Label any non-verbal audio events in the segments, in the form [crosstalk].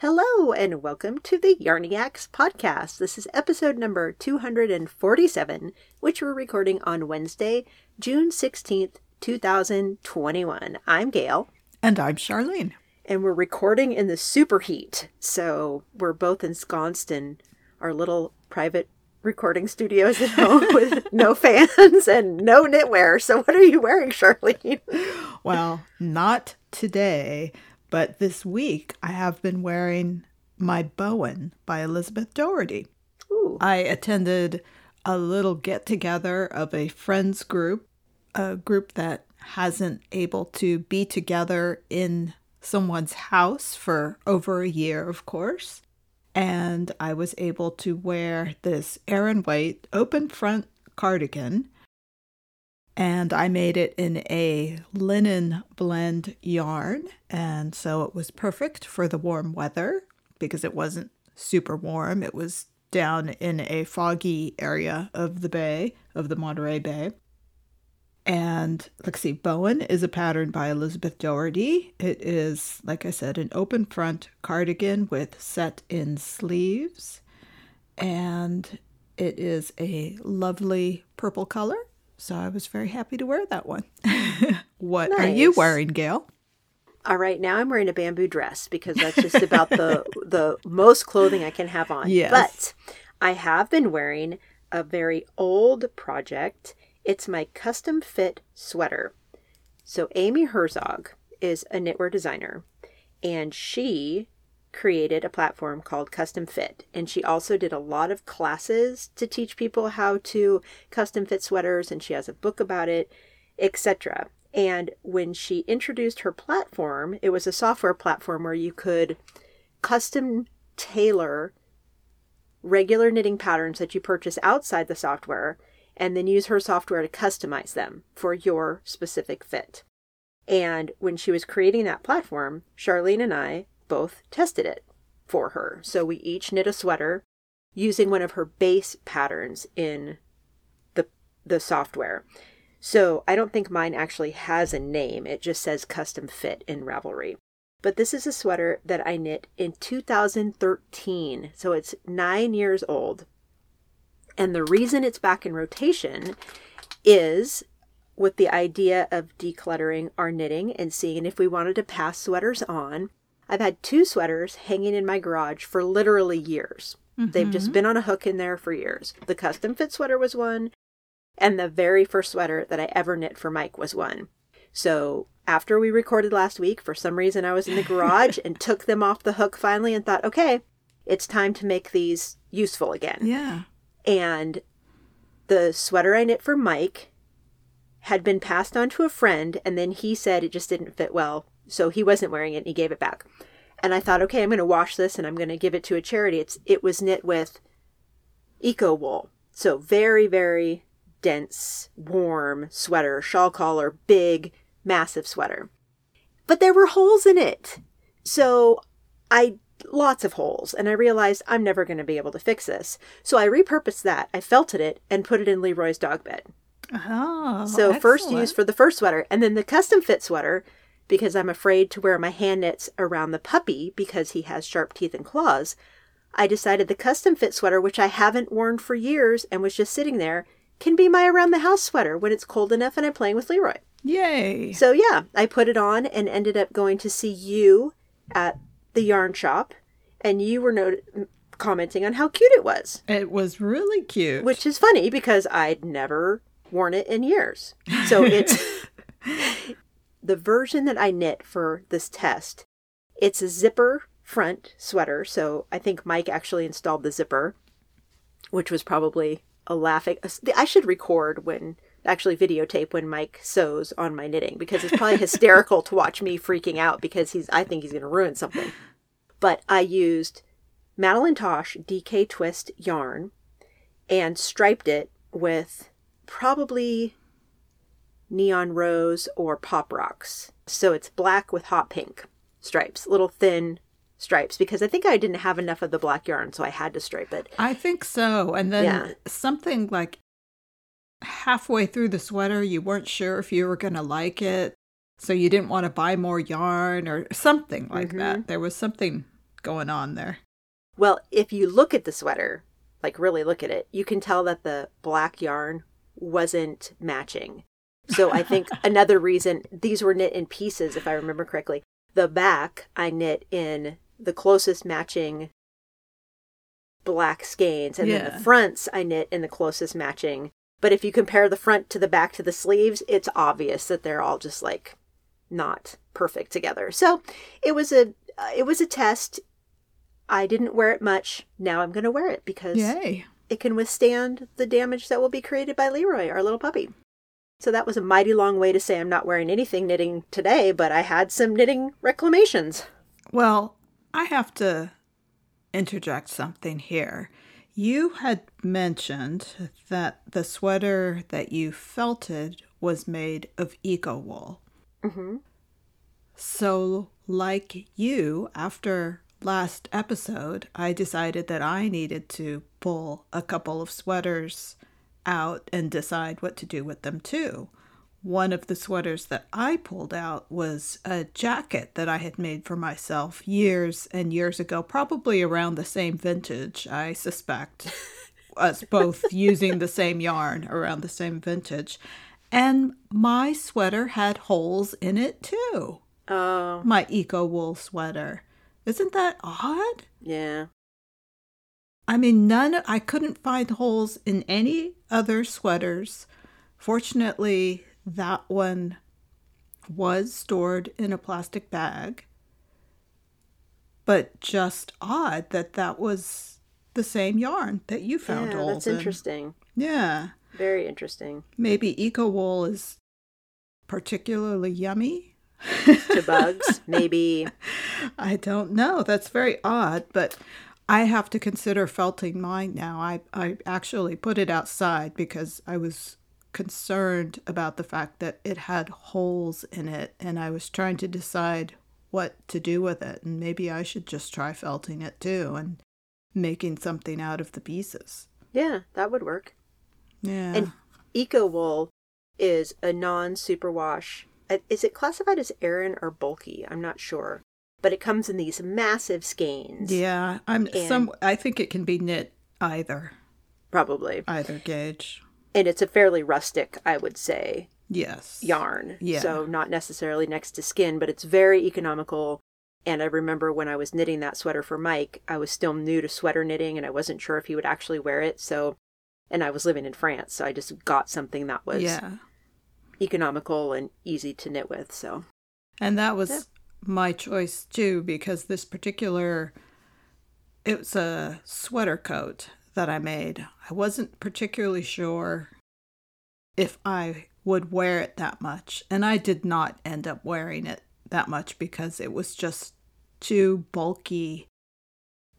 Hello, and welcome to the Yarniacs podcast. This is episode number 247, which we're recording on Wednesday, June 16th, 2021. I'm Gail. And I'm Charlene. And we're recording in the superheat. So we're both ensconced in our little private recording studios at home [laughs] with no fans and no knitwear. So what are you wearing, Charlene? Well, not today. But this week, I have been wearing my Bowen by Elizabeth Doherty. Ooh. I attended a little get together of a friends group, a group that hasn't able to be together in someone's house for over a year, of course. And I was able to wear this Aran White open front cardigan and I made it in a linen blend yarn. And so it was perfect for the warm weather because it wasn't super warm. It was down in a foggy area of the bay, of the Monterey Bay. And let's see, Bowen is a pattern by Elizabeth Doherty. It is, like I said, an open front cardigan with set in sleeves. And it is a lovely purple color so I was very happy to wear that one. [laughs] what nice. are you wearing, Gail? All right, now I'm wearing a bamboo dress because that's just about the [laughs] the most clothing I can have on. Yes. But I have been wearing a very old project. It's my custom fit sweater. So Amy Herzog is a knitwear designer and she created a platform called Custom Fit. And she also did a lot of classes to teach people how to custom fit sweaters, and she has a book about it, etc. And when she introduced her platform, it was a software platform where you could custom tailor regular knitting patterns that you purchase outside the software and then use her software to customize them for your specific fit. And when she was creating that platform, Charlene and I both tested it for her. So we each knit a sweater using one of her base patterns in the the software. So I don't think mine actually has a name. It just says custom fit in Ravelry. But this is a sweater that I knit in 2013. So it's 9 years old. And the reason it's back in rotation is with the idea of decluttering our knitting and seeing if we wanted to pass sweaters on I've had two sweaters hanging in my garage for literally years. Mm-hmm. They've just mm-hmm. been on a hook in there for years. The custom fit sweater was one, and the very first sweater that I ever knit for Mike was one. So after we recorded last week, for some reason I was in the garage [laughs] and took them off the hook finally and thought, okay, it's time to make these useful again. Yeah. And the sweater I knit for Mike had been passed on to a friend, and then he said it just didn't fit well so he wasn't wearing it and he gave it back. And I thought, okay, I'm going to wash this and I'm going to give it to a charity. It's it was knit with eco wool. So very very dense, warm sweater, shawl collar, big, massive sweater. But there were holes in it. So I lots of holes and I realized I'm never going to be able to fix this. So I repurposed that. I felted it and put it in Leroy's dog bed. Oh. So excellent. first use for the first sweater and then the custom fit sweater because I'm afraid to wear my hand knits around the puppy because he has sharp teeth and claws, I decided the custom fit sweater, which I haven't worn for years and was just sitting there, can be my around the house sweater when it's cold enough and I'm playing with Leroy. Yay! So yeah, I put it on and ended up going to see you at the yarn shop, and you were not- commenting on how cute it was. It was really cute. Which is funny because I'd never worn it in years. So it's [laughs] the version that I knit for this test, it's a zipper front sweater. So I think Mike actually installed the zipper, which was probably a laughing. I should record when actually videotape when Mike sews on my knitting because it's probably [laughs] hysterical to watch me freaking out because he's I think he's going to ruin something. But I used Madeline Tosh DK twist yarn and striped it with probably neon rose or pop rocks. So it's black with hot pink stripes, little thin stripes because I think I didn't have enough of the black yarn, so I had to stripe it. I think so. And then yeah. something like halfway through the sweater, you weren't sure if you were going to like it. So you didn't want to buy more yarn or something like mm-hmm. that. There was something going on there. Well, if you look at the sweater, like really look at it, you can tell that the black yarn wasn't matching. So I think [laughs] another reason these were knit in pieces, if I remember correctly. The back I knit in the closest matching black skeins, and then the fronts I knit in the closest matching. But if you compare the front to the back to the sleeves, it's obvious that they're all just like not perfect together. So it was a uh, it was a test. I didn't wear it much. Now I'm going to wear it because Yay. it can withstand the damage that will be created by Leroy, our little puppy. So that was a mighty long way to say I'm not wearing anything knitting today, but I had some knitting reclamations. Well, I have to interject something here. You had mentioned that the sweater that you felted was made of eco wool. Mm-hmm. So, like you, after last episode, I decided that I needed to pull a couple of sweaters out and decide what to do with them too. One of the sweaters that I pulled out was a jacket that I had made for myself years and years ago, probably around the same vintage, I suspect. [laughs] us both using the same yarn around the same vintage. And my sweater had holes in it too Oh, my eco wool sweater. Isn't that odd? yeah. I mean, none, I couldn't find holes in any other sweaters. Fortunately, that one was stored in a plastic bag. But just odd that that was the same yarn that you found yeah, holes that's in. interesting. Yeah. Very interesting. Maybe eco wool is particularly yummy. To bugs, maybe. [laughs] I don't know. That's very odd, but I have to consider felting mine now. I, I actually put it outside because I was concerned about the fact that it had holes in it and I was trying to decide what to do with it. And maybe I should just try felting it too and making something out of the pieces. Yeah, that would work. Yeah. And Eco Wool is a non superwash. uh, Is it classified as Aran or bulky? I'm not sure. But it comes in these massive skeins. yeah, I'm some I think it can be knit either Probably. either gauge. And it's a fairly rustic, I would say, Yes. yarn. Yeah. So not necessarily next to skin, but it's very economical. And I remember when I was knitting that sweater for Mike, I was still new to sweater knitting and I wasn't sure if he would actually wear it. So, and I was living in France, so I just got something that was Yeah. economical and easy to knit with. So, And that was Yeah. My choice too, because this particular it was a sweater coat that I made. I wasn't particularly sure if I would wear it that much, and I did not end up wearing it that much because it was just too bulky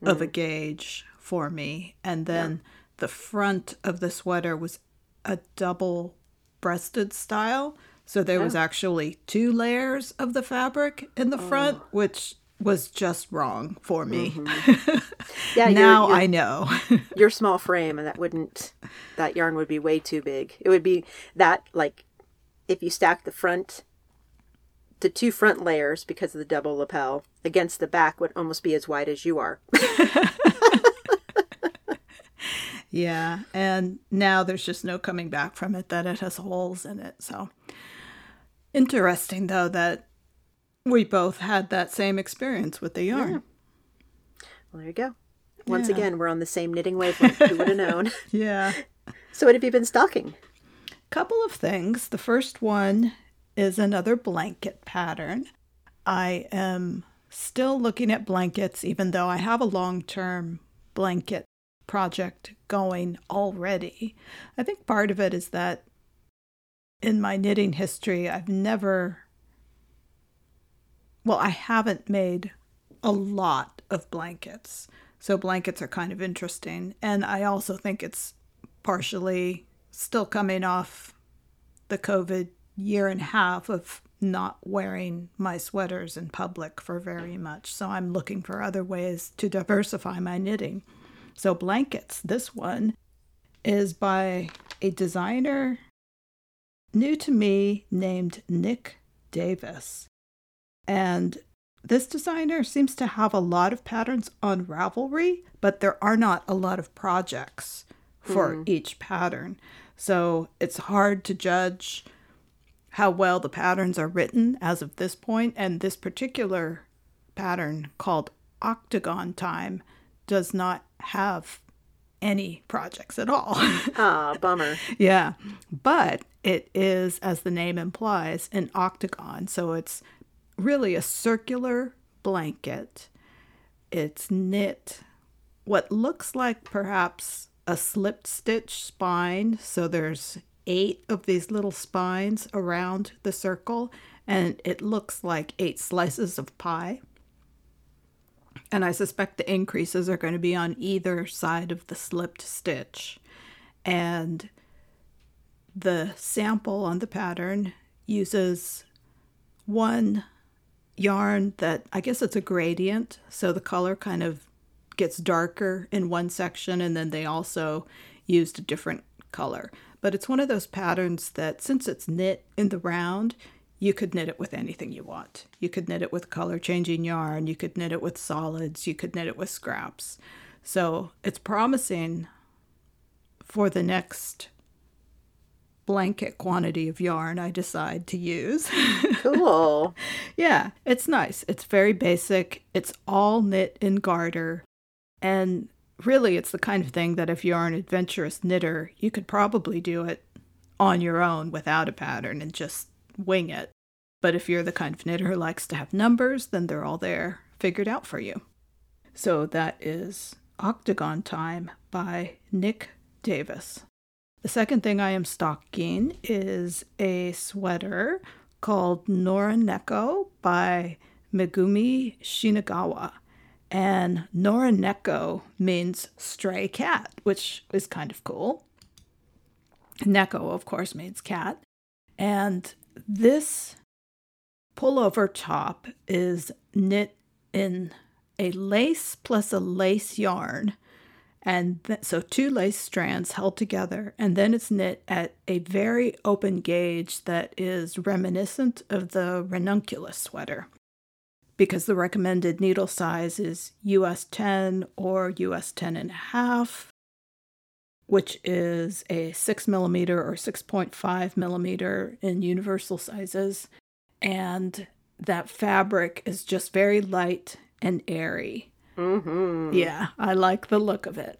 of a mm. gauge for me. And then the front of the sweater was a double breasted style. So there was actually two layers of the fabric in the front, oh. which was just wrong for me. Mm-hmm. [laughs] yeah, you're- now you're- I know. [laughs] your small frame and that wouldn't that yarn would be way too big it would be that like if you stack the front the two front layers because of the double lapel against the back would almost be as wide as you are [laughs] yeah. And now there's just no coming back from it that it has holes in it. So interesting, though, that we both had that same experience with the yarn. well there you go once Yeah. again we're on the same knitting wavelength who would have known [laughs] [laughs] yeah. so what have you been stocking couple of things. The first one is another blanket pattern. I am still looking at blankets, even though I have a long term blanket project going already. I think part of it is that in my knitting history, I've never, well, I haven't made a lot of blankets. So blankets are kind of interesting. And I also think it's partially still coming off the COVID year and a half of not wearing my sweaters in public for very much. So I'm looking for other ways to diversify my knitting. So, blankets, this one is by a designer new to me named Nick Davis. And This designer seems to have a lot of patterns on Ravelry, but there are not a lot of projects for hmm. each pattern. So it's hard to judge how well the patterns are written as of this point. And this particular pattern called Octagon Time does not have any projects at all. [laughs] Ah, bummer. yeah. But it is, as the name implies, an octagon. So it's really a circular blanket. It's knit what looks like perhaps a slip stitch spine. So there's eight of these little spines around the circle, and it looks like eight slices of pie. And I suspect the increases are going to be on either side of the slipped stitch. And the sample on the pattern uses one yarn that I guess it's a gradient, so the color kind of gets darker in one section, and then they also used a different color. But it's one of those patterns that, since it's knit in the round, you could knit it with anything you want. You could knit it with color changing yarn, you could knit it with solids, you could knit it with scraps. So it's promising for the next blanket quantity of yarn I decide to use. [laughs] Cool. yeah, it's nice. It's very basic. It's all knit in garter. And really, it's the kind of thing that if you're an adventurous knitter, you could probably do it on your own without a pattern and just wing it. But if you're the kind of knitter who likes to have numbers, then they're all there figured out for you. So that is Octagon Time by Nick Davis. The second thing I am stocking is a sweater called Noraneko by Megumi Shinagawa. And Noraneko means stray cat, which is kind of cool. Neko, of course, means cat. And this pullover top is knit in a lace plus a lace yarn. And th- so two lace strands held together, and then it's knit at a very open gauge that is reminiscent of the ranunculus sweater. Because the recommended needle size is US 10 or US 10 and a half, which is a 6 millimeter or 6.5 millimeter in universal sizes. And that fabric is just very light and airy. Mm-hmm. Yeah, I like the look of it.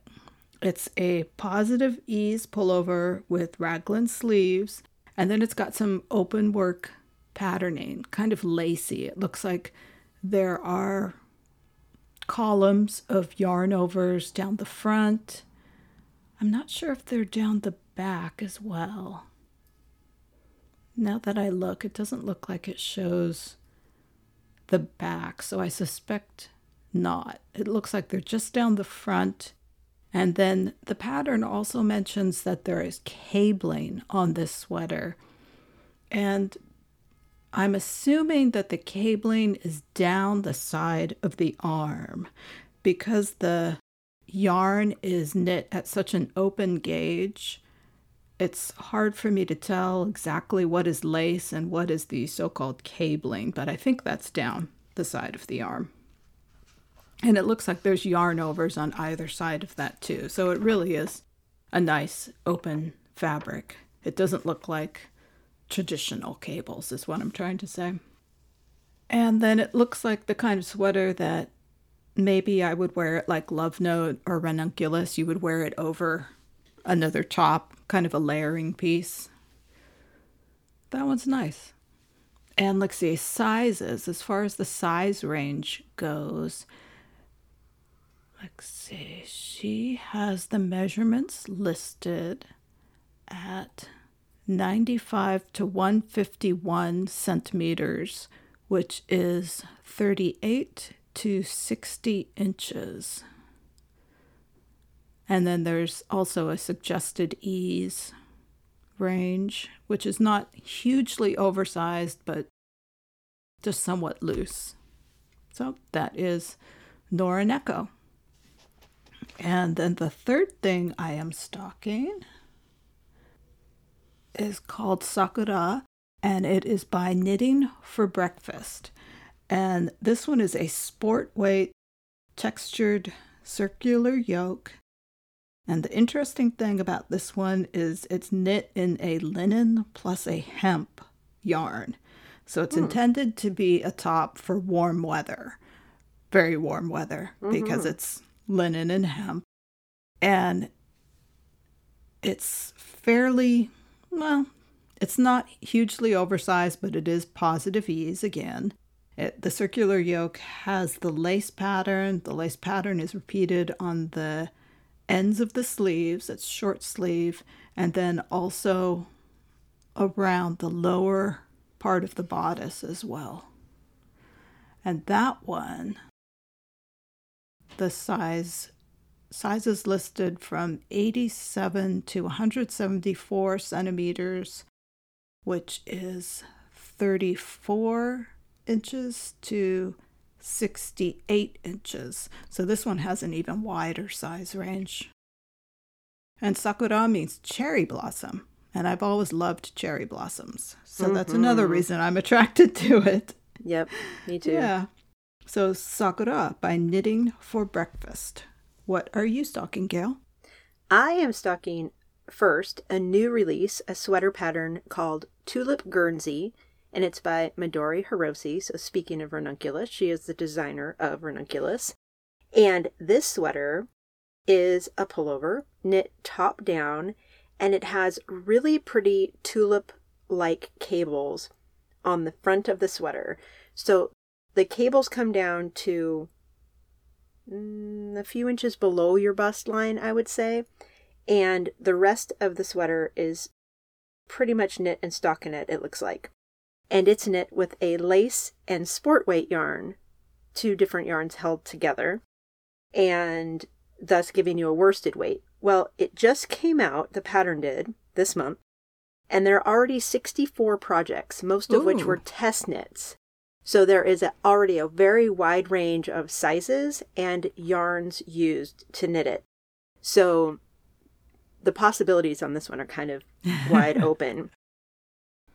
It's a positive ease pullover with raglan sleeves, and then it's got some open work patterning, kind of lacy. It looks like there are columns of yarn overs down the front. I'm not sure if they're down the back as well. Now that I look, it doesn't look like it shows the back, so I suspect not. It looks like they're just down the front. And then the pattern also mentions that there is cabling on this sweater. And I'm assuming that the cabling is down the side of the arm because the yarn is knit at such an open gauge. It's hard for me to tell exactly what is lace and what is the so called cabling, but I think that's down the side of the arm. And it looks like there's yarn overs on either side of that too. So it really is a nice open fabric. It doesn't look like traditional cables, is what I'm trying to say. And then it looks like the kind of sweater that maybe I would wear it like Love Note or Ranunculus. You would wear it over another top, kind of a layering piece. That one's nice. And let's see, sizes, as far as the size range goes, let's see, she has the measurements listed at 95 to 151 centimeters, which is 38 to 60 inches. And then there's also a suggested ease range, which is not hugely oversized, but just somewhat loose. So that is Noraneko. And then the third thing I am stocking is called Sakura, and it is by Knitting for Breakfast. And this one is a sport weight textured circular yoke. And the interesting thing about this one is it's knit in a linen plus a hemp yarn. So it's hmm. intended to be a top for warm weather, very warm weather, mm-hmm. because it's linen and hemp. And it's fairly, well, it's not hugely oversized, but it is positive ease again. It, the circular yoke has the lace pattern. The lace pattern is repeated on the ends of the sleeves. It's short sleeve, and then also around the lower part of the bodice as well. And that one, the size sizes listed from 87 to 174 centimeters, which is 34 inches to 68 inches. So this one has an even wider size range. And sakura means cherry blossom, and I've always loved cherry blossoms. So mm-hmm. that's another reason I'm attracted to it. Yep, me too. Yeah. So Sakura by Knitting for Breakfast. What are you stocking, Gail? I am stocking first a new release, a sweater pattern called Tulip Guernsey and it's by Midori Hirose. So, speaking of Ranunculus, she is the designer of Ranunculus. And this sweater is a pullover knit top down, and it has really pretty tulip like cables on the front of the sweater. So, the cables come down to mm, a few inches below your bust line, I would say. And the rest of the sweater is pretty much knit and stockinette, it looks like and it's knit with a lace and sport weight yarn, two different yarns held together, and thus giving you a worsted weight. Well, it just came out, the pattern did, this month, and there are already 64 projects, most of Ooh. which were test knits. So there is a, already a very wide range of sizes and yarns used to knit it. So the possibilities on this one are kind of [laughs] wide open.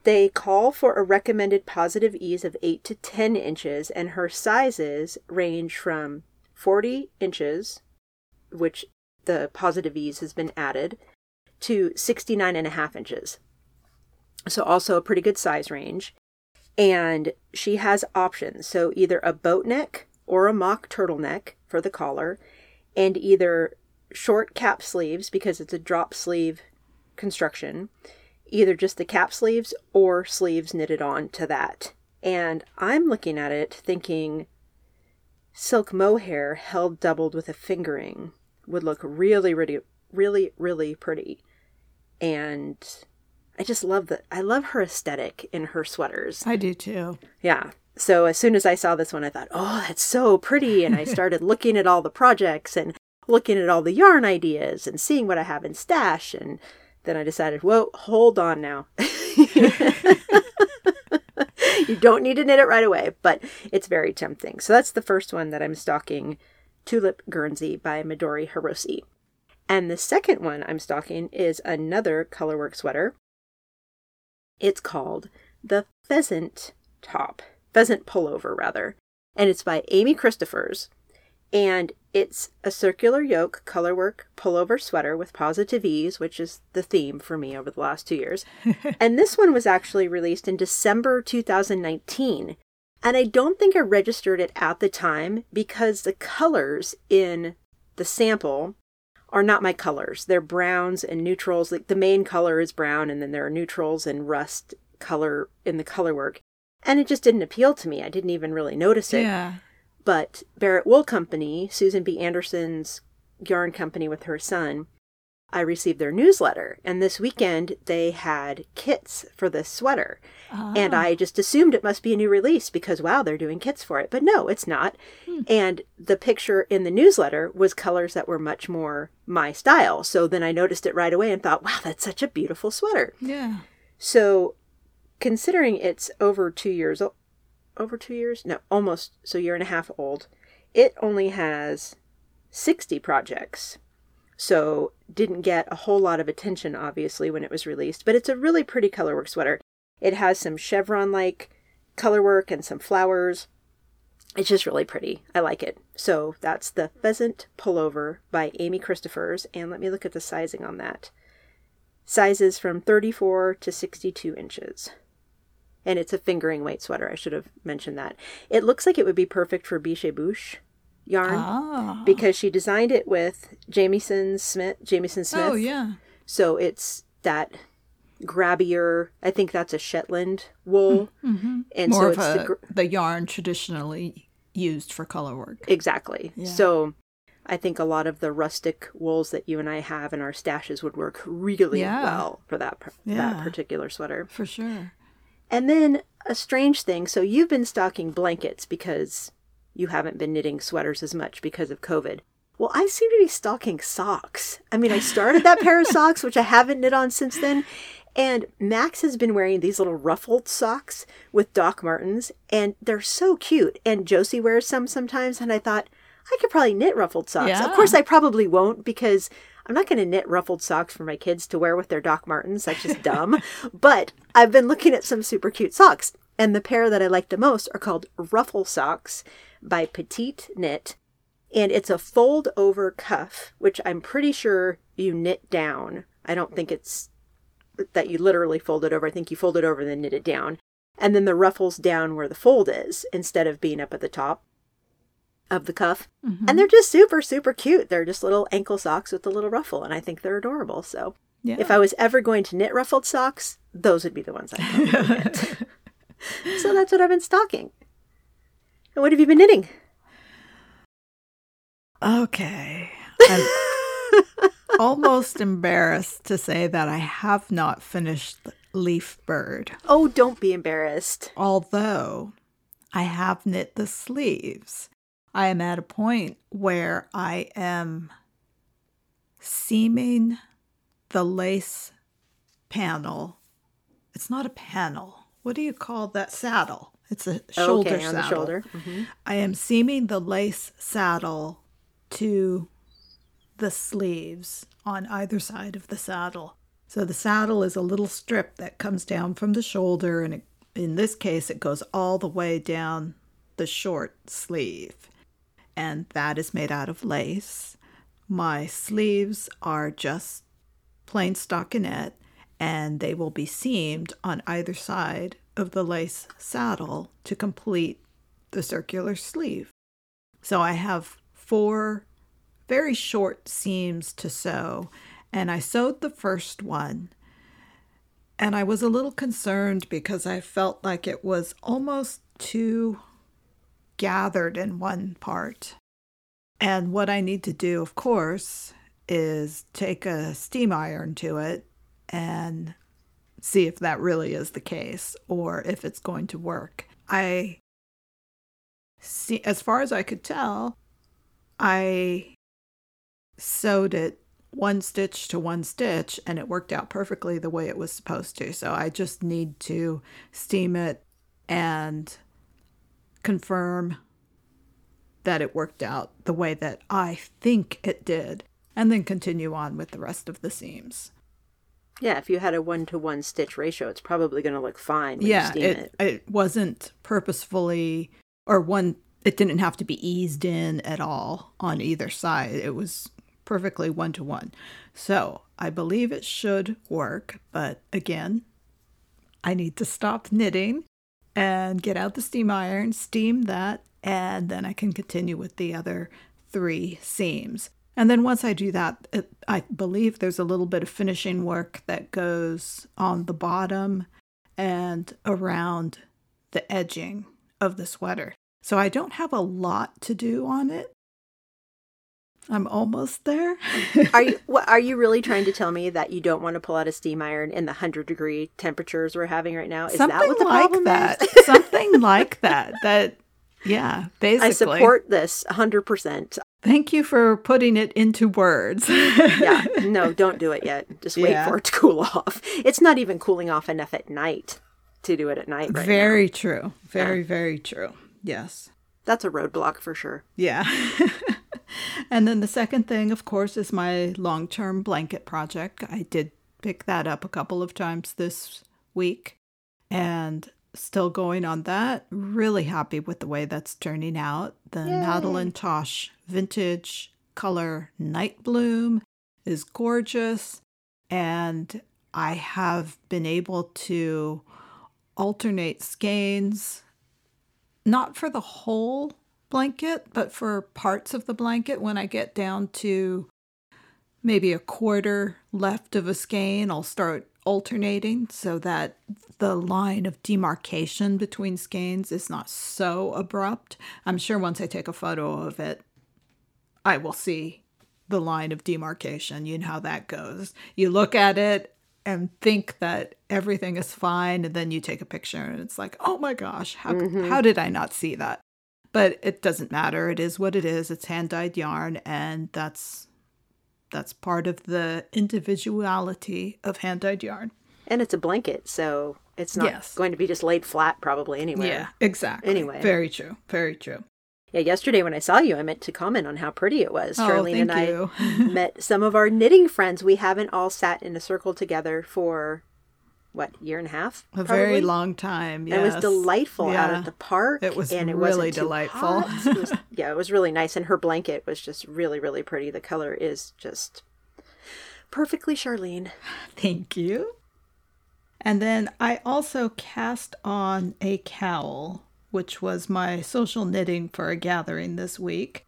They call for a recommended positive ease of 8 to 10 inches, and her sizes range from 40 inches, which the positive ease has been added, to 69 and a half inches. So, also a pretty good size range. And she has options. So, either a boat neck or a mock turtleneck for the collar, and either short cap sleeves because it's a drop sleeve construction either just the cap sleeves or sleeves knitted on to that. And I'm looking at it thinking silk mohair held doubled with a fingering would look really, really, really, really pretty. And I just love that. I love her aesthetic in her sweaters. I do too. Yeah. So as soon as I saw this one, I thought, oh, that's so pretty. And I [laughs] started looking at all the projects and looking at all the yarn ideas and seeing what I have in stash and then I decided, whoa, hold on now. [laughs] you don't need to knit it right away, but it's very tempting. So that's the first one that I'm stocking Tulip Guernsey by Midori Hirose. And the second one I'm stocking is another colorwork sweater. It's called the Pheasant Top, Pheasant Pullover, rather. And it's by Amy Christoffers. And it's a circular yoke colorwork pullover sweater with positive ease, which is the theme for me over the last two years. [laughs] and this one was actually released in December 2019. And I don't think I registered it at the time because the colors in the sample are not my colors. They're browns and neutrals. Like the main color is brown, and then there are neutrals and rust color in the colorwork. And it just didn't appeal to me. I didn't even really notice it. Yeah. But Barrett Wool Company, Susan B. Anderson's yarn company with her son, I received their newsletter. And this weekend they had kits for this sweater. Oh. And I just assumed it must be a new release because, wow, they're doing kits for it. But no, it's not. Hmm. And the picture in the newsletter was colors that were much more my style. So then I noticed it right away and thought, wow, that's such a beautiful sweater. Yeah. So considering it's over two years old, over two years? No, almost. So year and a half old. It only has 60 projects. So didn't get a whole lot of attention, obviously, when it was released. But it's a really pretty colorwork sweater. It has some chevron like colorwork and some flowers. It's just really pretty. I like it. So that's the Pheasant Pullover by Amy Christoffers. And let me look at the sizing on that. Sizes from 34 to 62 inches. And it's a fingering weight sweater. I should have mentioned that. It looks like it would be perfect for Biche Bouche yarn Ah. because she designed it with Jamieson Smith. Jamieson Smith. Oh, yeah. So it's that grabbier. I think that's a Shetland wool, and Mm-hmm. More so of it's the a, gr- the yarn traditionally used for color work. exactly. So I think a lot of the rustic wools that you and I have in our stashes would work really Yeah. well for that par- that particular sweater. For sure. And then a strange thing. So you've been stocking blankets because you haven't been knitting sweaters as much because of COVID. Well, I seem to be stocking socks. I mean, I started that pair of [laughs] socks, which I haven't knit on since then. And Max has been wearing these little ruffled socks with Doc Martens, and they're so cute. And Josie wears some sometimes, and I thought I could probably knit ruffled socks. Of course, I probably won't because I'm not going to knit ruffled socks for my kids to wear with their Doc Martens. That's just dumb. [laughs] but I've been looking at some super cute socks, and the pair that I like the most are called Ruffle Socks by Petite Knit. And it's a fold over cuff, which I'm pretty sure you knit down. I don't think it's that you literally fold it over. I think you fold it over and then knit it down. And then the ruffles down where the fold is instead of being up at the top of the cuff. Mm-hmm. And they're just super, super cute. They're just little ankle socks with a little ruffle. And I think they're adorable. So Yeah. if I was ever going to knit ruffled socks, those would be the ones I would knit. [laughs] so that's what I've been stocking. And what have you been knitting? Okay. I'm [laughs] almost embarrassed to say that I have not finished Leaf Bird, Oh, don't be embarrassed. although I have knit the sleeves. I am at a point where I am seaming the lace panel. It's not a panel. What do you call that saddle? It's a shoulder okay, on the saddle. shoulder. Mhm. I am seaming the lace saddle to the sleeves on either side of the saddle. So the saddle is a little strip that comes down from the shoulder, and it, in this case, it goes all the way down the short sleeve. And that is made out of lace. My sleeves are just plain stockinette, and they will be seamed on either side of the lace saddle to complete the circular sleeve. So I have four very short seams to sew, and I sewed the first one. And I was a little concerned because I felt like it was almost too gathered in one part. And what I need to do, of course, is take a steam iron to it and see if that really is the case or if it's going to work. I see, as far as I could tell, I sewed it one stitch to one stitch and it worked out perfectly the way it was supposed to. So I just need to steam it and confirm that it worked out the way that I think it did, and then continue on with the rest of the seams. Yeah, if you had a one to one stitch ratio, it's probably going to look fine when you yeah, steam it, it. it wasn't purposefully or one it didn't have to be eased in at all on either side. It was perfectly one to one. So I believe it should work, but again, I need to stop knitting and get out the steam iron, steam that, and then I can continue with the other three seams. And then once I do that, it, I believe there's a little bit of finishing work that goes on the bottom and around the edging of the sweater. So I don't have a lot to do on it. I'm almost there. Are you [laughs] what, are you really trying to tell me that you don't want to pull out a steam iron in the 100 degree temperatures we're having right now? Is Something that what the like problem that. is? [laughs] Something like that. That yeah, basically. I support this 100%. Thank you for putting it into words. Yeah, [laughs] no, don't do it yet. Just wait Yeah. for it to cool off. It's not even cooling off enough at night to do it at night right now. very true. Very, very true. Yes. That's a roadblock for sure. Yeah. And then the second thing, of course, is my long term blanket project. I did pick that up a couple of times this week. And still going on that. Really happy with the way that's turning out. The Yay. Madeline Tosh vintage color Night Bloom is gorgeous. And I have been able to alternate skeins, not for the whole blanket, but for parts of the blanket when I get down to maybe a quarter left of a skein, I'll start alternating so that the line of demarcation between skeins is not so abrupt. I'm sure once I take a photo of it, I will see the line of demarcation. You know how that goes. You look at it and think that everything is fine, and then you take a picture and it's like, oh my gosh, how, mm-hmm. how did I not see that? But it doesn't matter. It is what it is. It's hand dyed yarn, and that's that's part of the individuality of hand dyed yarn. And it's a blanket, so it's not Yes. going to be just laid flat probably anywhere. Yeah, exactly. Anyway. very true. Very true. Yeah, yesterday when I saw you, I meant to comment on how pretty it was. Oh, Charlene and I [laughs] met some of our knitting friends. We haven't all sat in a circle together for what year and a half? A probably? very long time. It was yes. delightful out at the park. It was and it really delightful. It was, [laughs] yeah, it was really nice, and her blanket was just really, really pretty. The color is just perfectly Charlene. Thank you. And then I also cast on a cowl, which was my social knitting for a gathering this week.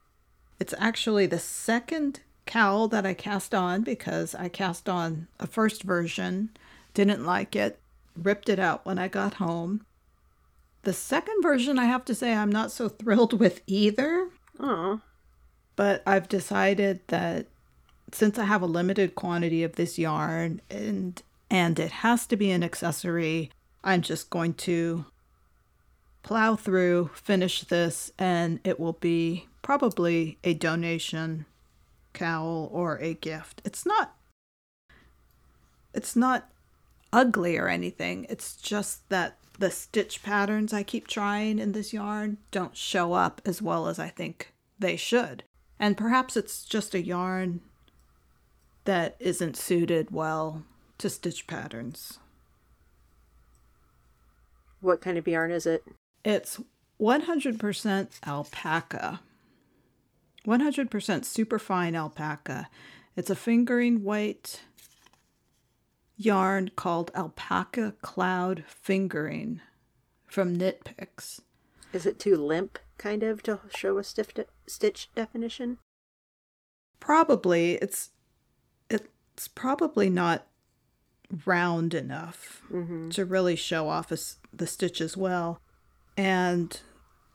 It's actually the second cowl that I cast on because I cast on a first version, didn't like it, ripped it out when I got home. The second version, I have to say, I'm not so [laughs] thrilled with either. Oh, but I've decided that since I have a limited quantity of this yarn and and it has to be an accessory, I'm just going to plow through, finish this, and it will be probably a donation cowl or a gift. It's not it's not ugly or anything. It's just that the stitch patterns I keep trying in this yarn don't show up as well as I think they should. And perhaps it's just a yarn that isn't suited well to stitch patterns. what kind of yarn is it? It's 100% alpaca. 100% superfine alpaca. It's a fingering weight yarn called Alpaca Cloud Fingering from Knit Picks. Is it too limp, kind of, to show a stiff de- stitch definition? Probably it's it's probably not round enough mm-hmm. to really show off as the stitch as well. And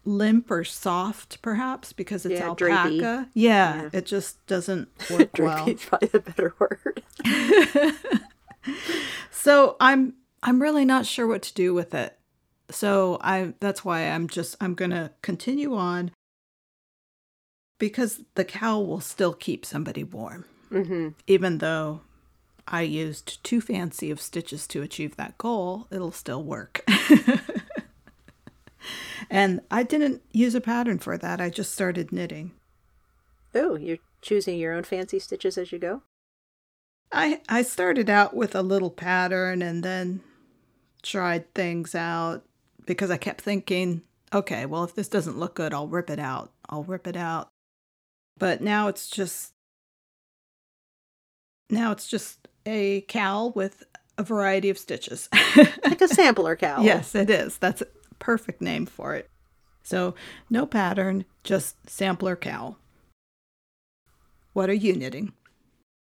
limp or soft perhaps because it's Yeah, alpaca. Yeah, Yeah. it just doesn't [laughs] work well. Probably the better word. [laughs] So I'm I'm really not sure what to do with it. So I that's why I'm just I'm going to continue on because the cowl will still keep somebody warm. hmm Even though I used too fancy of stitches to achieve that goal, it'll still work. [laughs] and I didn't use a pattern for that. I just started knitting. Oh, you're choosing your own fancy stitches as you go? I I started out with a little pattern and then tried things out because I kept thinking, okay, well if this doesn't look good, I'll rip it out. I'll rip it out. But now it's just now it's just a cowl with a variety of stitches. [laughs] Like a sampler cowl. yes, it is. That's a perfect name for it. So, no pattern, just sampler cowl. What are you knitting?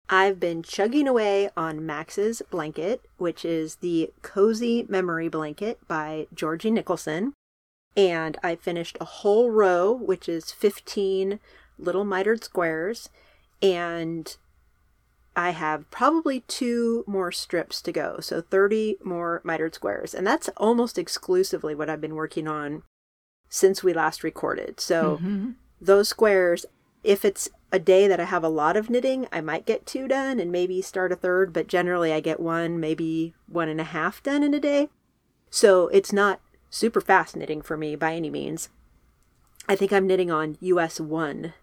I've been chugging away on Max's blanket, which is the Cozy Memory Blanket by Georgie Nicholson. And I finished a whole row, which is 15 little mitered squares. And I have probably two more strips to go. So 30 more mitered squares. And that's almost exclusively what I've been working on since we last recorded. So Mhm. those squares, if it's a day that I have a lot of knitting, I might get two done and maybe start a third, but generally I get one, maybe one and a half done in a day. So it's not super fast knitting for me by any means. I think I'm knitting on US 1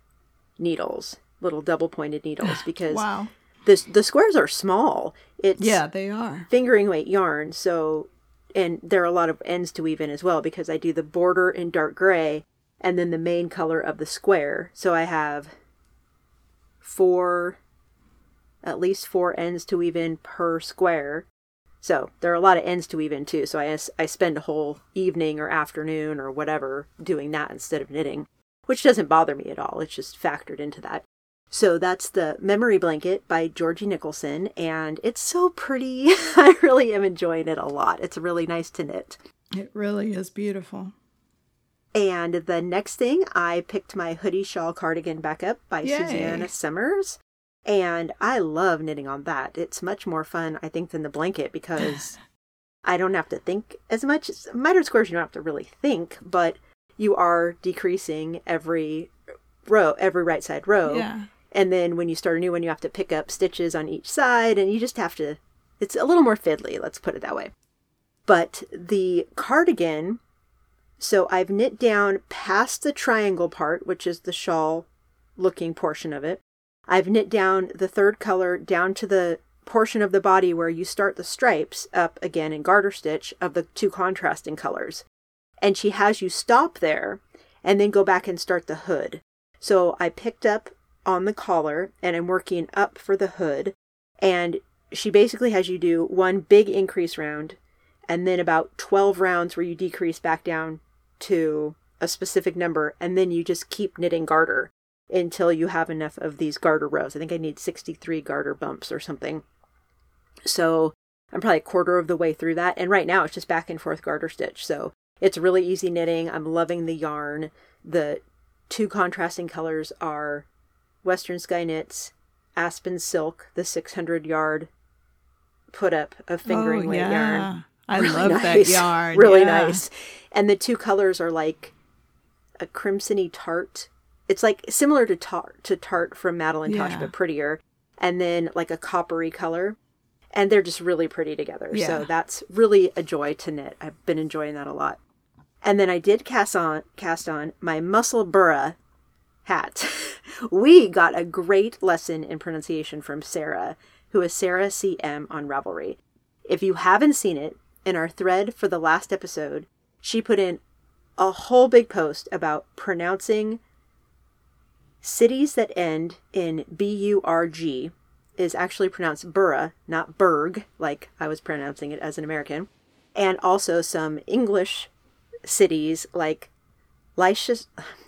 needles, little double pointed needles, [laughs] because Wow. the, the squares are small. It's Yeah, they are. fingering weight yarn, so and there are a lot of ends to weave in as well because I do the border in dark gray and then the main color of the square. So I have four, at least four ends to weave in per square. So there are a lot of ends to weave in too. So I, I spend a whole evening or afternoon or whatever doing that instead of knitting, which doesn't bother me at all. It's just factored into that. So that's the Memory Blanket by Georgie Nicholson, and it's so pretty. [laughs] I really am enjoying it a lot. It's really nice to knit. It really is beautiful. And the next thing, I picked my hoodie shawl cardigan back up by Yay. Susanna Summers. And I love knitting on that. It's much more fun, I think, than the blanket [laughs] because I don't have to think as much. Mitered squares, you don't have to really think, but you are decreasing every row, every right side row. Yeah. And then when you start a new one, you have to pick up stitches on each side, and you just have to, it's a little more fiddly, let's put it that way. But the cardigan, so I've knit down past the triangle part, which is the shawl looking portion of it. I've knit down the third color down to the portion of the body where you start the stripes up again in garter stitch of the two contrasting colors. And she has you stop there and then go back and start the hood. So I picked up on the collar and I'm working up for the hood. And she basically has you do one big increase round and then about 12 rounds where you decrease back down to a specific number. And then you just keep knitting garter until you have enough of these garter rows. I think I need 63 garter bumps or something. So I'm probably a quarter of the way through that. And right now it's just back and forth garter stitch. So it's really easy knitting. I'm loving the yarn. The two contrasting colors are Western Sky Knits, Aspen Silk, the 600 yard put up of fingering oh, weight yeah. yarn. I Really love that yarn. Really yeah. nice. And the two colors are like a crimsony tart. It's like similar to tart to tart from Madeline Tosh, Yeah. but prettier. And then like a coppery color. And they're just really pretty together. Yeah. So that's really a joy to knit. I've been enjoying that a lot. And then I did cast on cast on my muscle burra hat. [laughs] we got a great lesson in pronunciation from Sarah, who is Sarah CM on Ravelry. If you haven't seen it, in our thread for the last episode, she put in a whole big post about pronouncing cities that end in B U R G is actually pronounced Burra, not Berg, like I was pronouncing it as an American, and also some English cities like Leicester.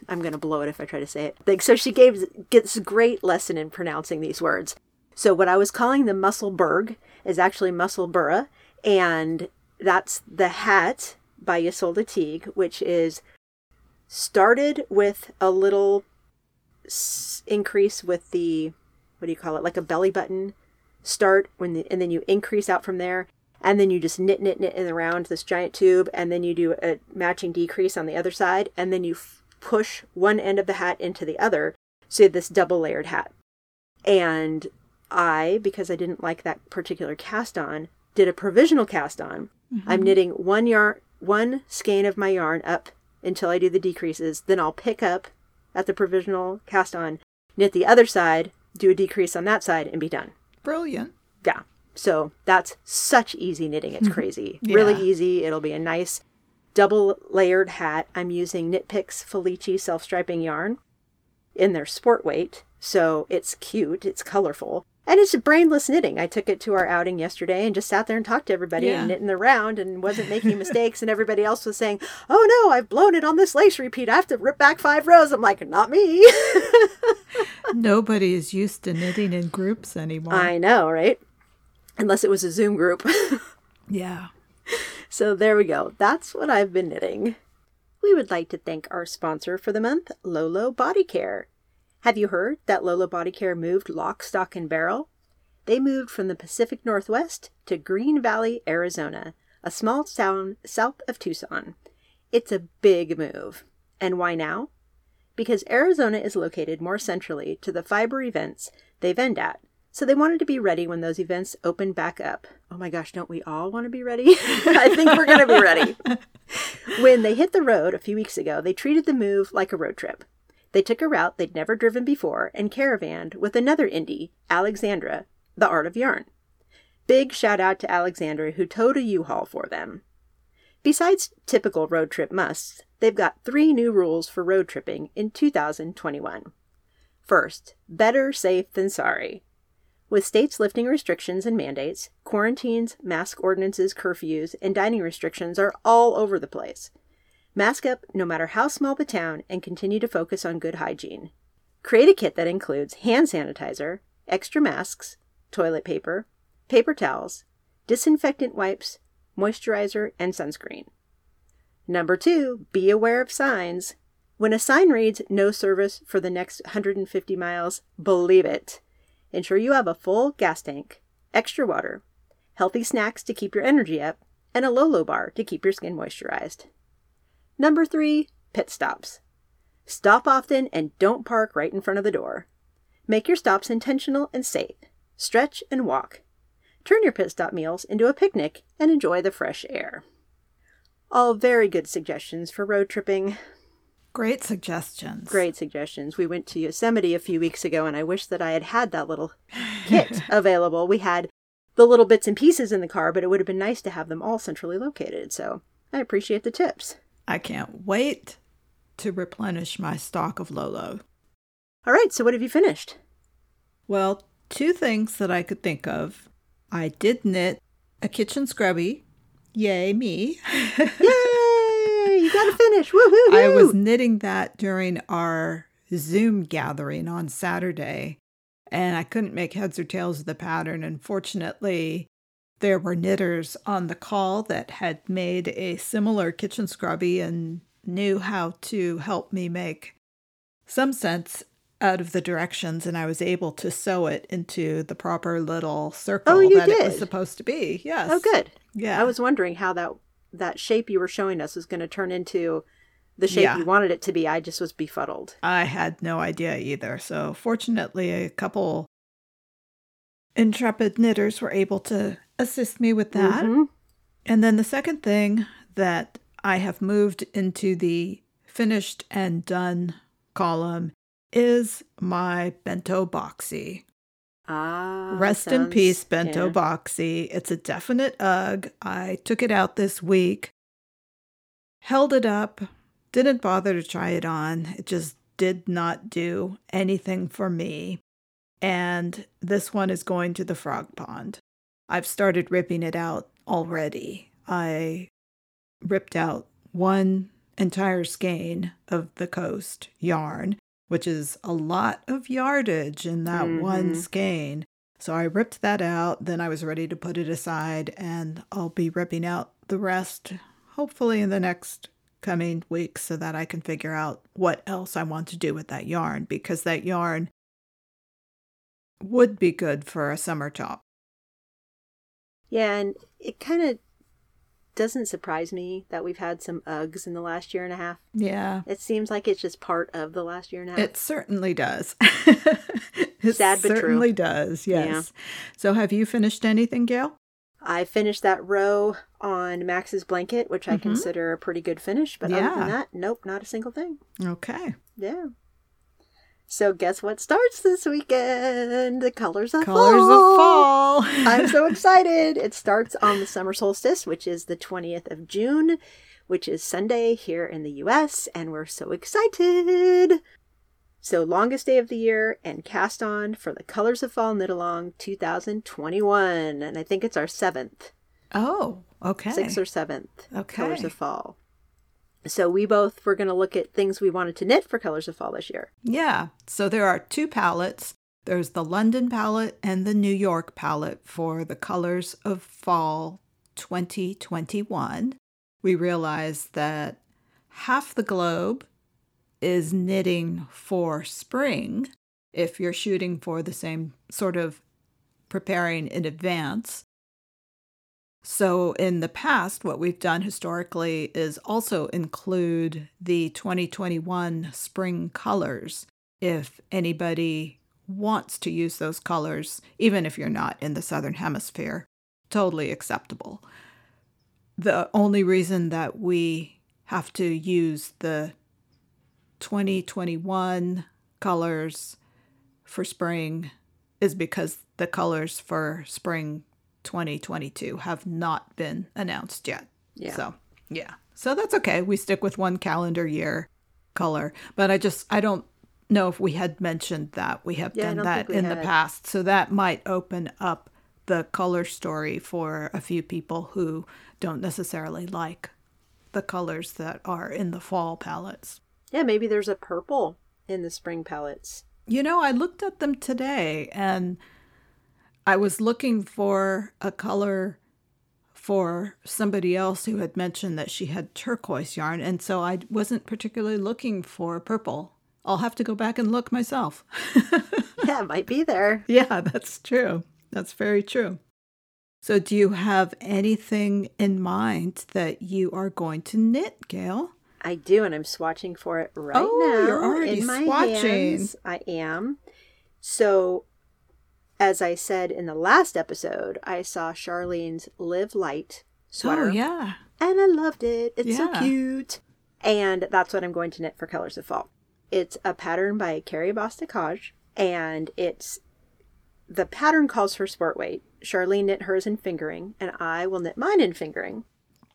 I'm going to blow it if I try to say it. Like, so she gave gets great lesson in pronouncing these words. So what I was calling the Musselberg is actually Musselburra, and that's the hat by Ysolda Teague, which is started with a little s- increase with the what do you call it, like a belly button start when the, and then you increase out from there and then you just knit knit knit in around this giant tube and then you do a matching decrease on the other side and then you f- push one end of the hat into the other so this double layered hat. And i because i didn't like that particular cast on did a provisional cast on i'm mm-hmm. knitting one yarn one skein of my yarn up until i do the decreases then i'll pick up at the provisional cast on knit the other side do a decrease on that side and be done Brilliant. yeah. So that's such easy knitting. It's mm-hmm. crazy. Yeah. Really easy. It'll be a nice double layered hat. I'm using Knit Picks Felici self striping yarn in their sport weight. So it's cute. It's colorful. And it's brainless knitting. I took it to our outing yesterday and just sat there and talked to everybody Yeah. and knitting around and wasn't making [laughs] mistakes. And everybody else was saying, Oh no, I've blown it on this lace repeat. I have to rip back five rows. I'm like, Not me. [laughs] Nobody is used to knitting in groups anymore. I know, right? Unless it was a Zoom group. [laughs] yeah. So there we go. That's what I've been knitting. We would like to thank our sponsor for the month, Lolo Body Care. Have you heard that Lolo Body Care moved lock, stock, and barrel? They moved from the Pacific Northwest to Green Valley, Arizona, a small town south of Tucson. It's a big move. And why now? Because Arizona is located more centrally to the fiber events they vend at, so they wanted to be ready when those events open back up. Oh my gosh, don't we all want to be ready? [laughs] I think we're going to be ready. [laughs] when they hit the road a few weeks ago, they treated the move like a road trip. They took a route they'd never driven before and caravanned with another indie, Alexandra, the Art of Yarn. Big shout out to Alexandra who towed a U-Haul for them. Besides typical road trip musts, they've got three new rules for road tripping in 2021. First, better safe than sorry. With states lifting restrictions and mandates, quarantines, mask ordinances, curfews, and dining restrictions are all over the place. Mask up no matter how small the town and continue to focus on good hygiene. Create a kit that includes hand sanitizer, extra masks, toilet paper, paper towels, disinfectant wipes, moisturizer, and sunscreen. Number two, be aware of signs. When a sign reads no service for the next 150 miles, believe it. Ensure you have a full gas tank, extra water, healthy snacks to keep your energy up, and a Lolo bar to keep your skin moisturized. Number three, pit stops. Stop often and don't park right in front of the door. Make your stops intentional and safe. Stretch and walk. Turn your pit stop meals into a picnic and enjoy the fresh air. All very good suggestions for road tripping. Great suggestions. Great suggestions. We went to Yosemite a few weeks ago, and I wish that I had had that little kit [laughs] available. We had the little bits and pieces in the car, but it would have been nice to have them all centrally located. So I appreciate the tips. I can't wait to replenish my stock of Lolo. All right, so what have you finished? Well, two things that I could think of. I did knit a kitchen scrubby. Yay, me. [laughs] Yay! You got to finish. Woohoo! I was knitting that during our Zoom gathering on Saturday, and I couldn't make heads or tails of the pattern. Unfortunately, there were knitters on the call that had made a similar kitchen scrubby and knew how to help me make some sense out of the directions, and I was able to sew it into the proper little circle Oh, that it was supposed to be. Yes. Oh, good. Yeah. I was wondering how that that shape you were showing us was going to turn into the shape Yeah. you wanted it to be. I just was befuddled. I had no idea either. So, fortunately, a couple intrepid knitters were able to assist me with that. Mhm. And then the second thing that I have moved into the finished and done column is my bento boxy. Ah, Rest in peace, bento yeah. boxy. It's a definite ugh. I took it out this week, held it up, didn't bother to try it on. It just did not do anything for me. And this one is going to the frog pond. I've started ripping it out already. I ripped out one entire skein of the coast yarn, which is a lot of yardage in that one Mhm. skein. So I ripped that out. Then I was ready to put it aside, and I'll be ripping out the rest hopefully in the next coming weeks so that I can figure out what else I want to do with that yarn because that yarn would be good for a summer top. Yeah, and it kind of doesn't surprise me that we've had some Uggs in the last year and a half. Yeah. It seems like it's just part of the last year and a half. It certainly does. [laughs] it Sad but true. certainly does. Yes. So, have you finished anything, Gail? I finished that row on Max's blanket, which I Mhm. consider a pretty good finish. But other Yeah. than that, nope, not a single thing. Okay. Yeah. So guess what starts this weekend? The colors of Colors fall. of fall. [laughs] I'm so [laughs] excited. It starts on the summer solstice, which is the 20th of June, which is Sunday here in the US, and we're so excited. So, longest day of the year and cast on for the Colors of Fall Knit Along 2021. And I think it's our seventh, Oh, okay. sixth or seventh Okay. Colors of Fall. So, we both were going to look at things we wanted to knit for Colors of Fall this year. Yeah. So there are two palettes. There's the London palette and the New York palette for the colors of fall 2021. We realized that half the globe is knitting for spring if you're shooting for the same sort of preparing in advance. So, in the past, what we've done historically is also include the 2021 spring colors if anybody wants to use those colors, even if you're not in the Southern Hemisphere. Totally acceptable. The only reason that we have to use the 2021 colors for spring is because the colors for spring 2022 have not been announced yet. Yeah. So, Yeah. So that's okay. We stick with one calendar year color. But I just, I don't know if we had mentioned that. We have Yeah, done that in the past. So that might open up the color story for a few people who don't necessarily like the colors that are in the fall palettes. Yeah, maybe there's a purple in the spring palettes. You know, I looked at them today and I was looking for a color for somebody else who had mentioned that she had turquoise yarn. And so I wasn't particularly looking for purple. I'll have to go back and look myself. [laughs] Yeah, it might be there. yeah, that's true. That's very true. So, do you have anything in mind that you are going to knit, Gail? I do, and I'm swatching for it right Oh, now. you're already in my swatching. hands. I am. So, as I said in the last episode, I saw Charlene's Live Light sweater. Oh, yeah. and I loved it. It's so cute. And that's what I'm going to knit for Colors of Fall. It's a pattern by Carrie Bostick Hoge, and it's the pattern calls for sport weight. Charlene knit hers in fingering, and I will knit mine in fingering.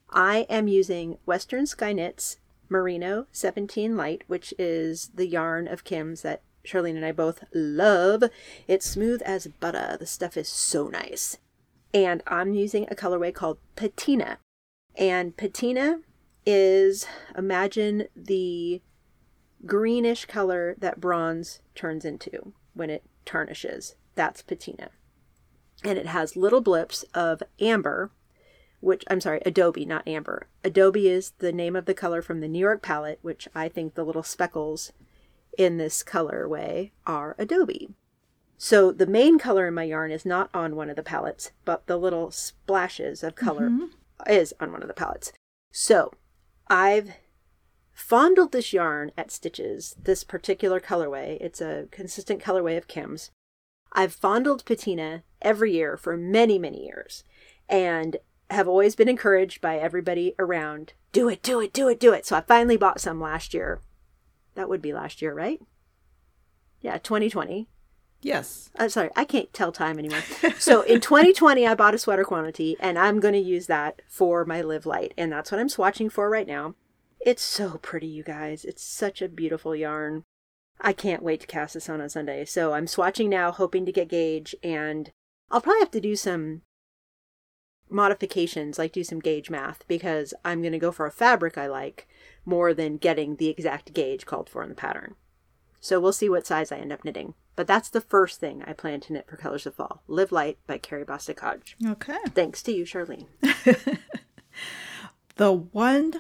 I am using Western Sky Knits Merino 17 Light, which is the yarn of Kim's that Charlene and I both love. It's smooth as butter. The stuff is so nice. And I'm using a colorway called Patina. And patina is imagine the greenish color that bronze turns into when it tarnishes. That's patina. And it has little blips of amber, which I'm sorry, Adobe, not amber. Adobe is the name of the color from the New York palette, which I think the little speckles in this colorway are Adobe. So the main color in my yarn is not on one of the palettes, but the little splashes of color mm-hmm. is on one of the palettes. So I've fondled this yarn at Stitches, this particular colorway. It's a consistent colorway of Kim's. I've fondled patina every year for many, many years and have always been encouraged by everybody around do it, do it, do it, do it. So I finally bought some last year. That would be last year, right? Yeah, 2020. Yes. I'm sorry, I can't tell time anymore. so in 2020, I bought a sweater quantity, and I'm going to use that for my Live Light, and that's what I'm swatching for right now. It's so pretty, you guys. It's such a beautiful yarn. I can't wait to cast this on on Sunday. So I'm swatching now, hoping to get gauge, and I'll probably have to do some modifications, like do some gauge math, because I'm going to go for a fabric I like more than getting the exact gauge called for in the pattern. So we'll see what size I end up knitting. But that's the first thing I plan to knit for Colors of Fall. Live Light by Carrie Bostick Hoge. Okay. Thanks to you, Charlene. [laughs] The one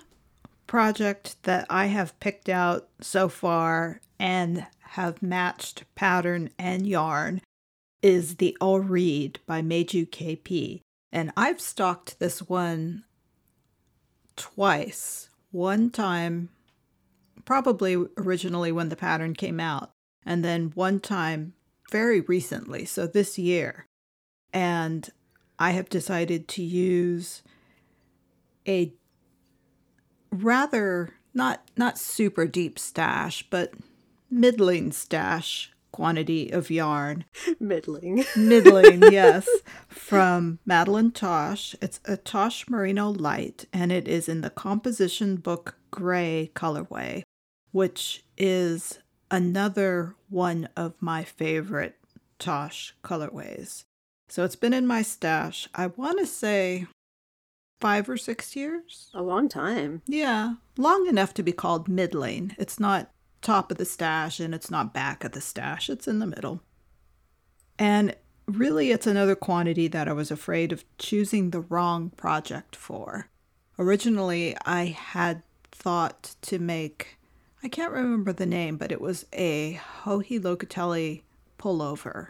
project that I have picked out so far and have matched pattern and yarn is the All Read by Meiju KP. And I've stocked this one twice. One time, probably originally when the pattern came out, and then one time very recently, so this year. And I have decided to use a rather not not super deep stash, but middling stash quantity of yarn. Middling. [laughs] Middling, yes, from Madeline Tosh. It's a Tosh Merino Light, and it is in the composition book gray colorway, which is another one of my favorite Tosh colorways. So it's been in my stash. I want to say five or six years. A long time. Yeah, long enough to be called middling. It's not top of the stash and it's not back of the stash, it's in the middle. And really, it's another quantity that I was afraid of choosing the wrong project for. Originally, I had thought to make, I can't remember the name, but it was a Joji Locatelli pullover.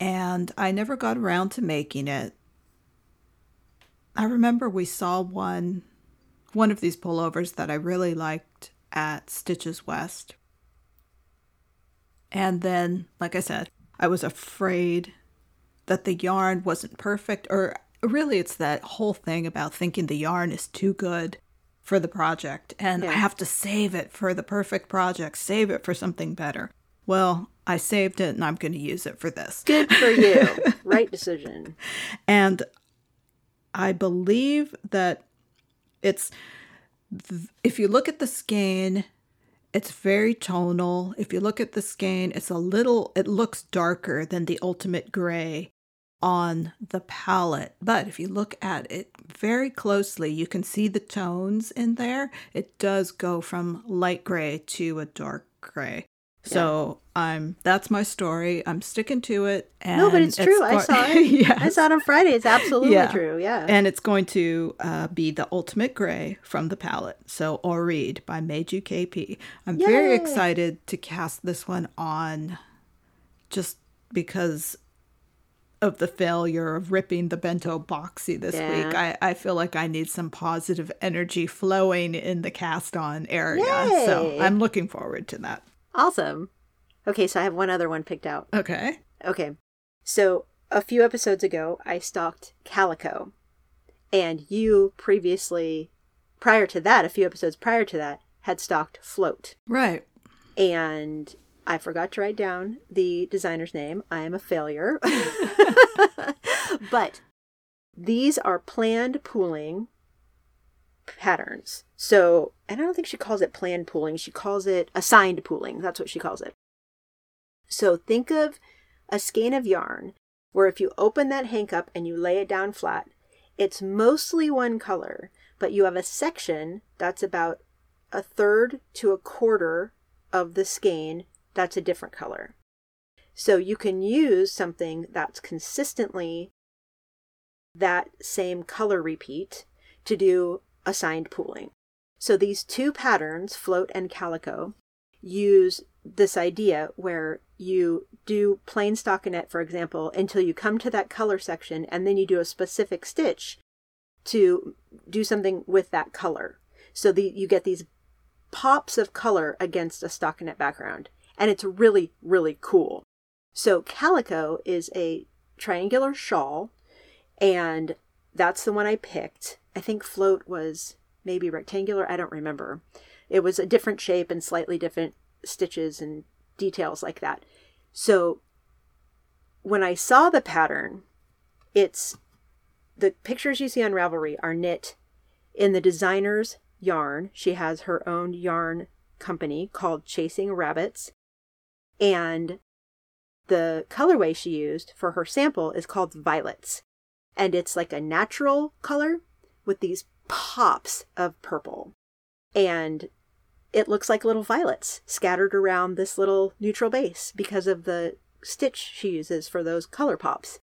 And I never got around to making it. I remember we saw one one of these pullovers that I really liked at Stitches West. And then, like I said, I was afraid that the yarn wasn't perfect or really it's that whole thing about thinking the yarn is too good for the project and I have to save it for the perfect project, save it for something better. Well, I saved it and I'm going to use it for this. Good for you. [laughs] right decision. And I believe that It's if you look at the skein, it's very tonal. If you look at the skein, it's a little it looks darker than the ultimate gray on the palette. But if you look at it very closely, you can see the tones in there. It does go from light gray to a dark gray. So I'm that's my story. I'm sticking to it. And no, but it's true. I saw [laughs] it. yes. I saw it on Friday. It's absolutely Yeah. true. Yeah. And it's going to uh, be the ultimate gray from the palette. So, or read by Meiju KP. I'm very excited to cast this one on just because of the failure of ripping the bento boxy this week. I, I feel like I need some positive energy flowing in the cast on area. So I'm looking forward to that. Awesome. Okay, so I have one other one picked out. Okay. Okay. So a few episodes ago, I stalked Calico. And you previously, prior to that, a few episodes prior to that, had stalked Float. Right. And I forgot to write down the designer's name. I am a failure. [laughs] [laughs] but these are planned pooling patterns. So, and I don't think she calls it planned pooling. She calls it assigned pooling. That's what she calls it. So think of a skein of yarn where if you open that hank up and you lay it down flat, it's mostly one color, but you have a section that's about a third to a quarter of the skein that's a different color. So you can use something that's consistently that same color repeat to do assigned pooling. So these two patterns, float and calico, use this idea where you do plain stockinette, for example, until you come to that color section, and then you do a specific stitch to do something with that color. So the, you get these pops of color against a stockinette background, and it's really, really cool. So calico is a triangular shawl, and that's the one I picked. I think float was maybe rectangular. I don't remember. It was a different shape and slightly different stitches and details like that. So when I saw the pattern, it's the pictures you see on Ravelry are knit in the designer's yarn. She has her own yarn company called Chasing Rabbits. And the colorway she used for her sample is called Violets. And it's like a natural color with these pops of purple. And it looks like little violets scattered around this little neutral base because of the stitch she uses for those color pops.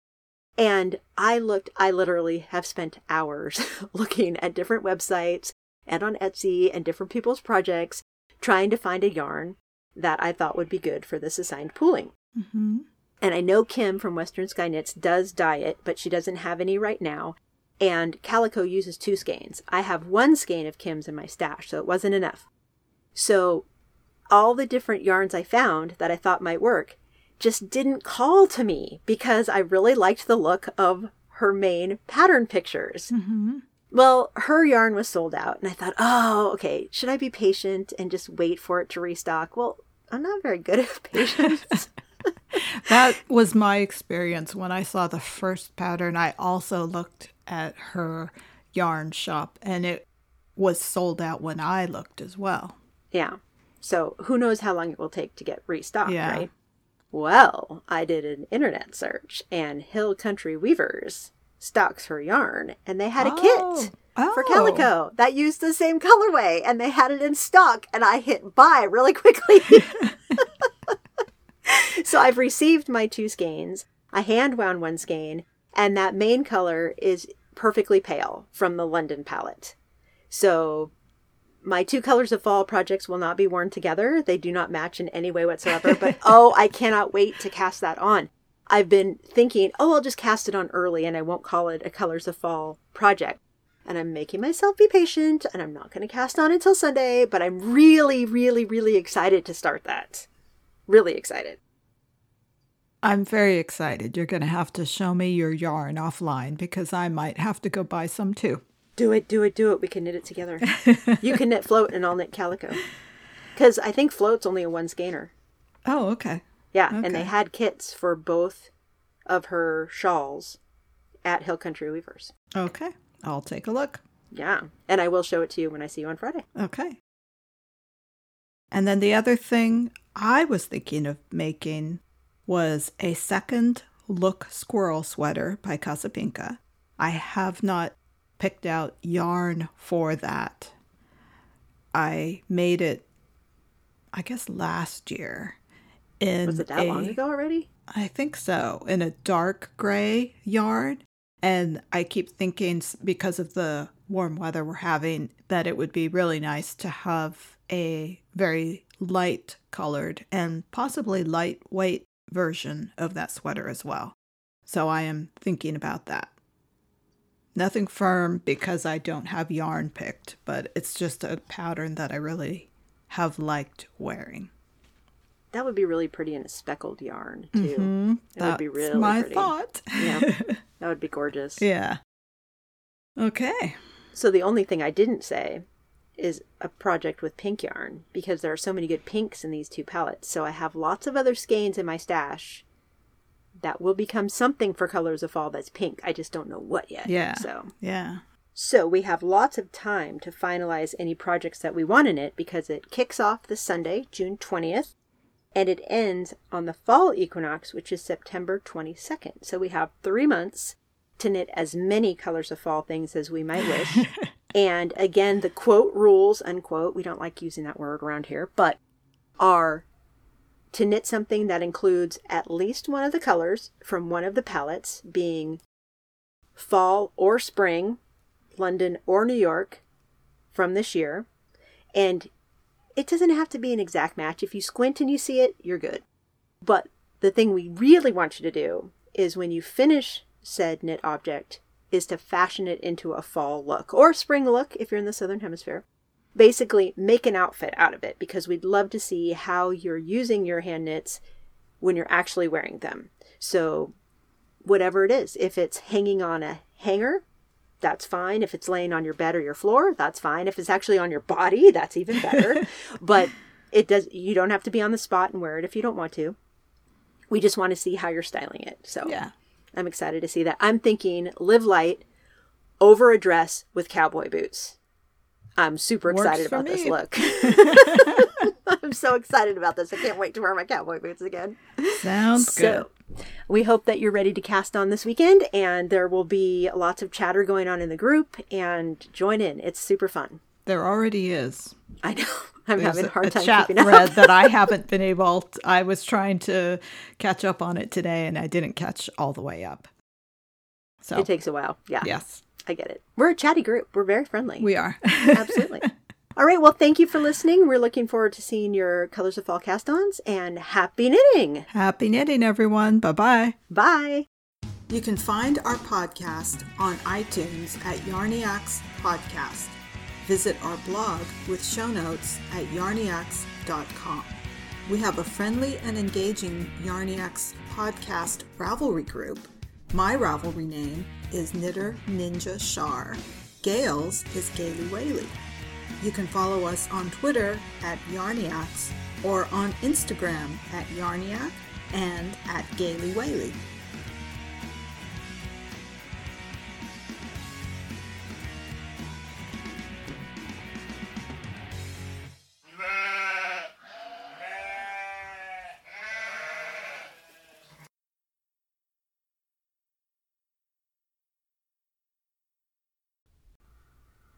And I looked, I literally have spent hours [laughs] looking at different websites and on Etsy and different people's projects trying to find a yarn that I thought would be good for this assigned pooling. Mm-hmm. And I know Kim from Western Sky Knits does dye it, but she doesn't have any right now. And Calico uses two skeins. I have one skein of Kim's in my stash, so it wasn't enough. So all the different yarns I found that I thought might work just didn't call to me because I really liked the look of her main pattern pictures. Mm-hmm. Well, her yarn was sold out, and I thought, oh, okay, should I be patient and just wait for it to restock? Well, I'm not very good at [laughs] patience. [laughs] [laughs] That was my experience when I saw the first pattern. I also looked at her yarn shop and it was sold out when I looked as well. yeah. So who knows how long it will take to get restocked, Yeah. right? Well, I did an internet search, and Hill Country Weavers stocks her yarn, and they had a kit Oh. for Oh. Calico that used the same colorway, and they had it in stock, and I hit buy really quickly. [laughs] so I've received my two skeins. I hand wound one skein, and that main color is perfectly pale from the London palette. So my two colors of fall projects will not be worn together. They do not match in any way whatsoever, but [laughs] oh, I cannot wait to cast that on. I've been thinking, oh, I'll just cast it on early and I won't call it a colors of fall project. And I'm making myself be patient and I'm not going to cast on until Sunday, but I'm really, really, really excited to start that. Really excited. I'm very excited. You're going to have to show me your yarn offline because I might have to go buy some too. Do it, do it, do it. We can knit it together. [laughs] you can knit float and I'll knit calico. Because I think float's only a one skeiner. Oh, okay. Yeah, and they had kits for both of her shawls at Hill Country Weavers. Okay. I'll take a look. Yeah. And I will show it to you when I see you on Friday. Okay. And then the other thing I was thinking of making was a second look squirrel sweater by Casapinka. I have not picked out yarn for that. I made it, I guess, last year. In Was it that a- long ago already? I think so, in a dark gray yarn. And I keep thinking, because of the warm weather we're having, that it would be really nice to have a very light colored and possibly lightweight version of that sweater as well. So I am thinking about that. Nothing firm because I don't have yarn picked, but it's just a pattern that I really have liked wearing. That would be really pretty in a speckled yarn, too. Mhm. It would be That's really my pretty. thought. Yeah. [laughs] That would be gorgeous. Yeah. Okay. So the only thing I didn't say is a project with pink yarn because there are so many good pinks in these two palettes. So I have lots of other skeins in my stash that will become something for colors of fall that's pink. I just don't know what yet. Yeah. So Yeah. so we have lots of time to finalize any projects that we want in it because it kicks off this Sunday, June 20th, and it ends on the fall equinox, which is September 22nd. So we have three months to knit as many colors of fall things as we might wish. [laughs] and again, the quote rules, unquote, we don't like using that word around here, but are to knit something that includes at least one of the colors from one of the palettes, being fall or spring, London or New York from this year. And it doesn't have to be an exact match. If you squint and you see it, you're good. But the thing we really want you to do is when you finish said knit object is to fashion it into a fall look or spring look if you're in the southern hemisphere. Basically, make an outfit out of it because we'd love to see how you're using your hand knits when you're actually wearing them. So, whatever it is, if it's hanging on a hanger, that's fine. If it's laying on your bed or your floor, that's fine. If it's actually on your body, that's even better. [laughs] but it does you don't have to be on the spot and wear it if you don't want to. We just want to see how you're styling it. So Yeah. I'm excited to see that. I'm thinking live light over a dress with cowboy boots. I'm super Works excited about this look. [laughs] I'm so excited about this. I can't wait to wear my cowboy boots again. Sounds good. We hope that you're ready to cast on this weekend, and there will be lots of chatter going on in the group. And join in; it's super fun. There already is. I know [laughs] I'm There's having a hard a time chat keeping thread up. that I [laughs] haven't been able. To, I was trying to catch up on it today, and I didn't catch all the way up. So It takes a while. Yeah, yes, I get it. We're a chatty group. We're very friendly. we are. [laughs] Absolutely. All right. Well, thank you for listening. We're looking forward to seeing your Colors of Fall cast-ons, and happy knitting. Happy knitting, everyone. Bye bye. Bye. You can find our podcast on iTunes at Yarniacs Podcast. Visit our blog with show notes at yarniacs.com. We have a friendly and engaging Yarniacs podcast Ravelry group. My Ravelry name is Knitter Ninja Shar. Gail's is Gaily Whaley. You can follow us on Twitter at Yarniacs or on Instagram at Yarniac and at Gaily Whaley.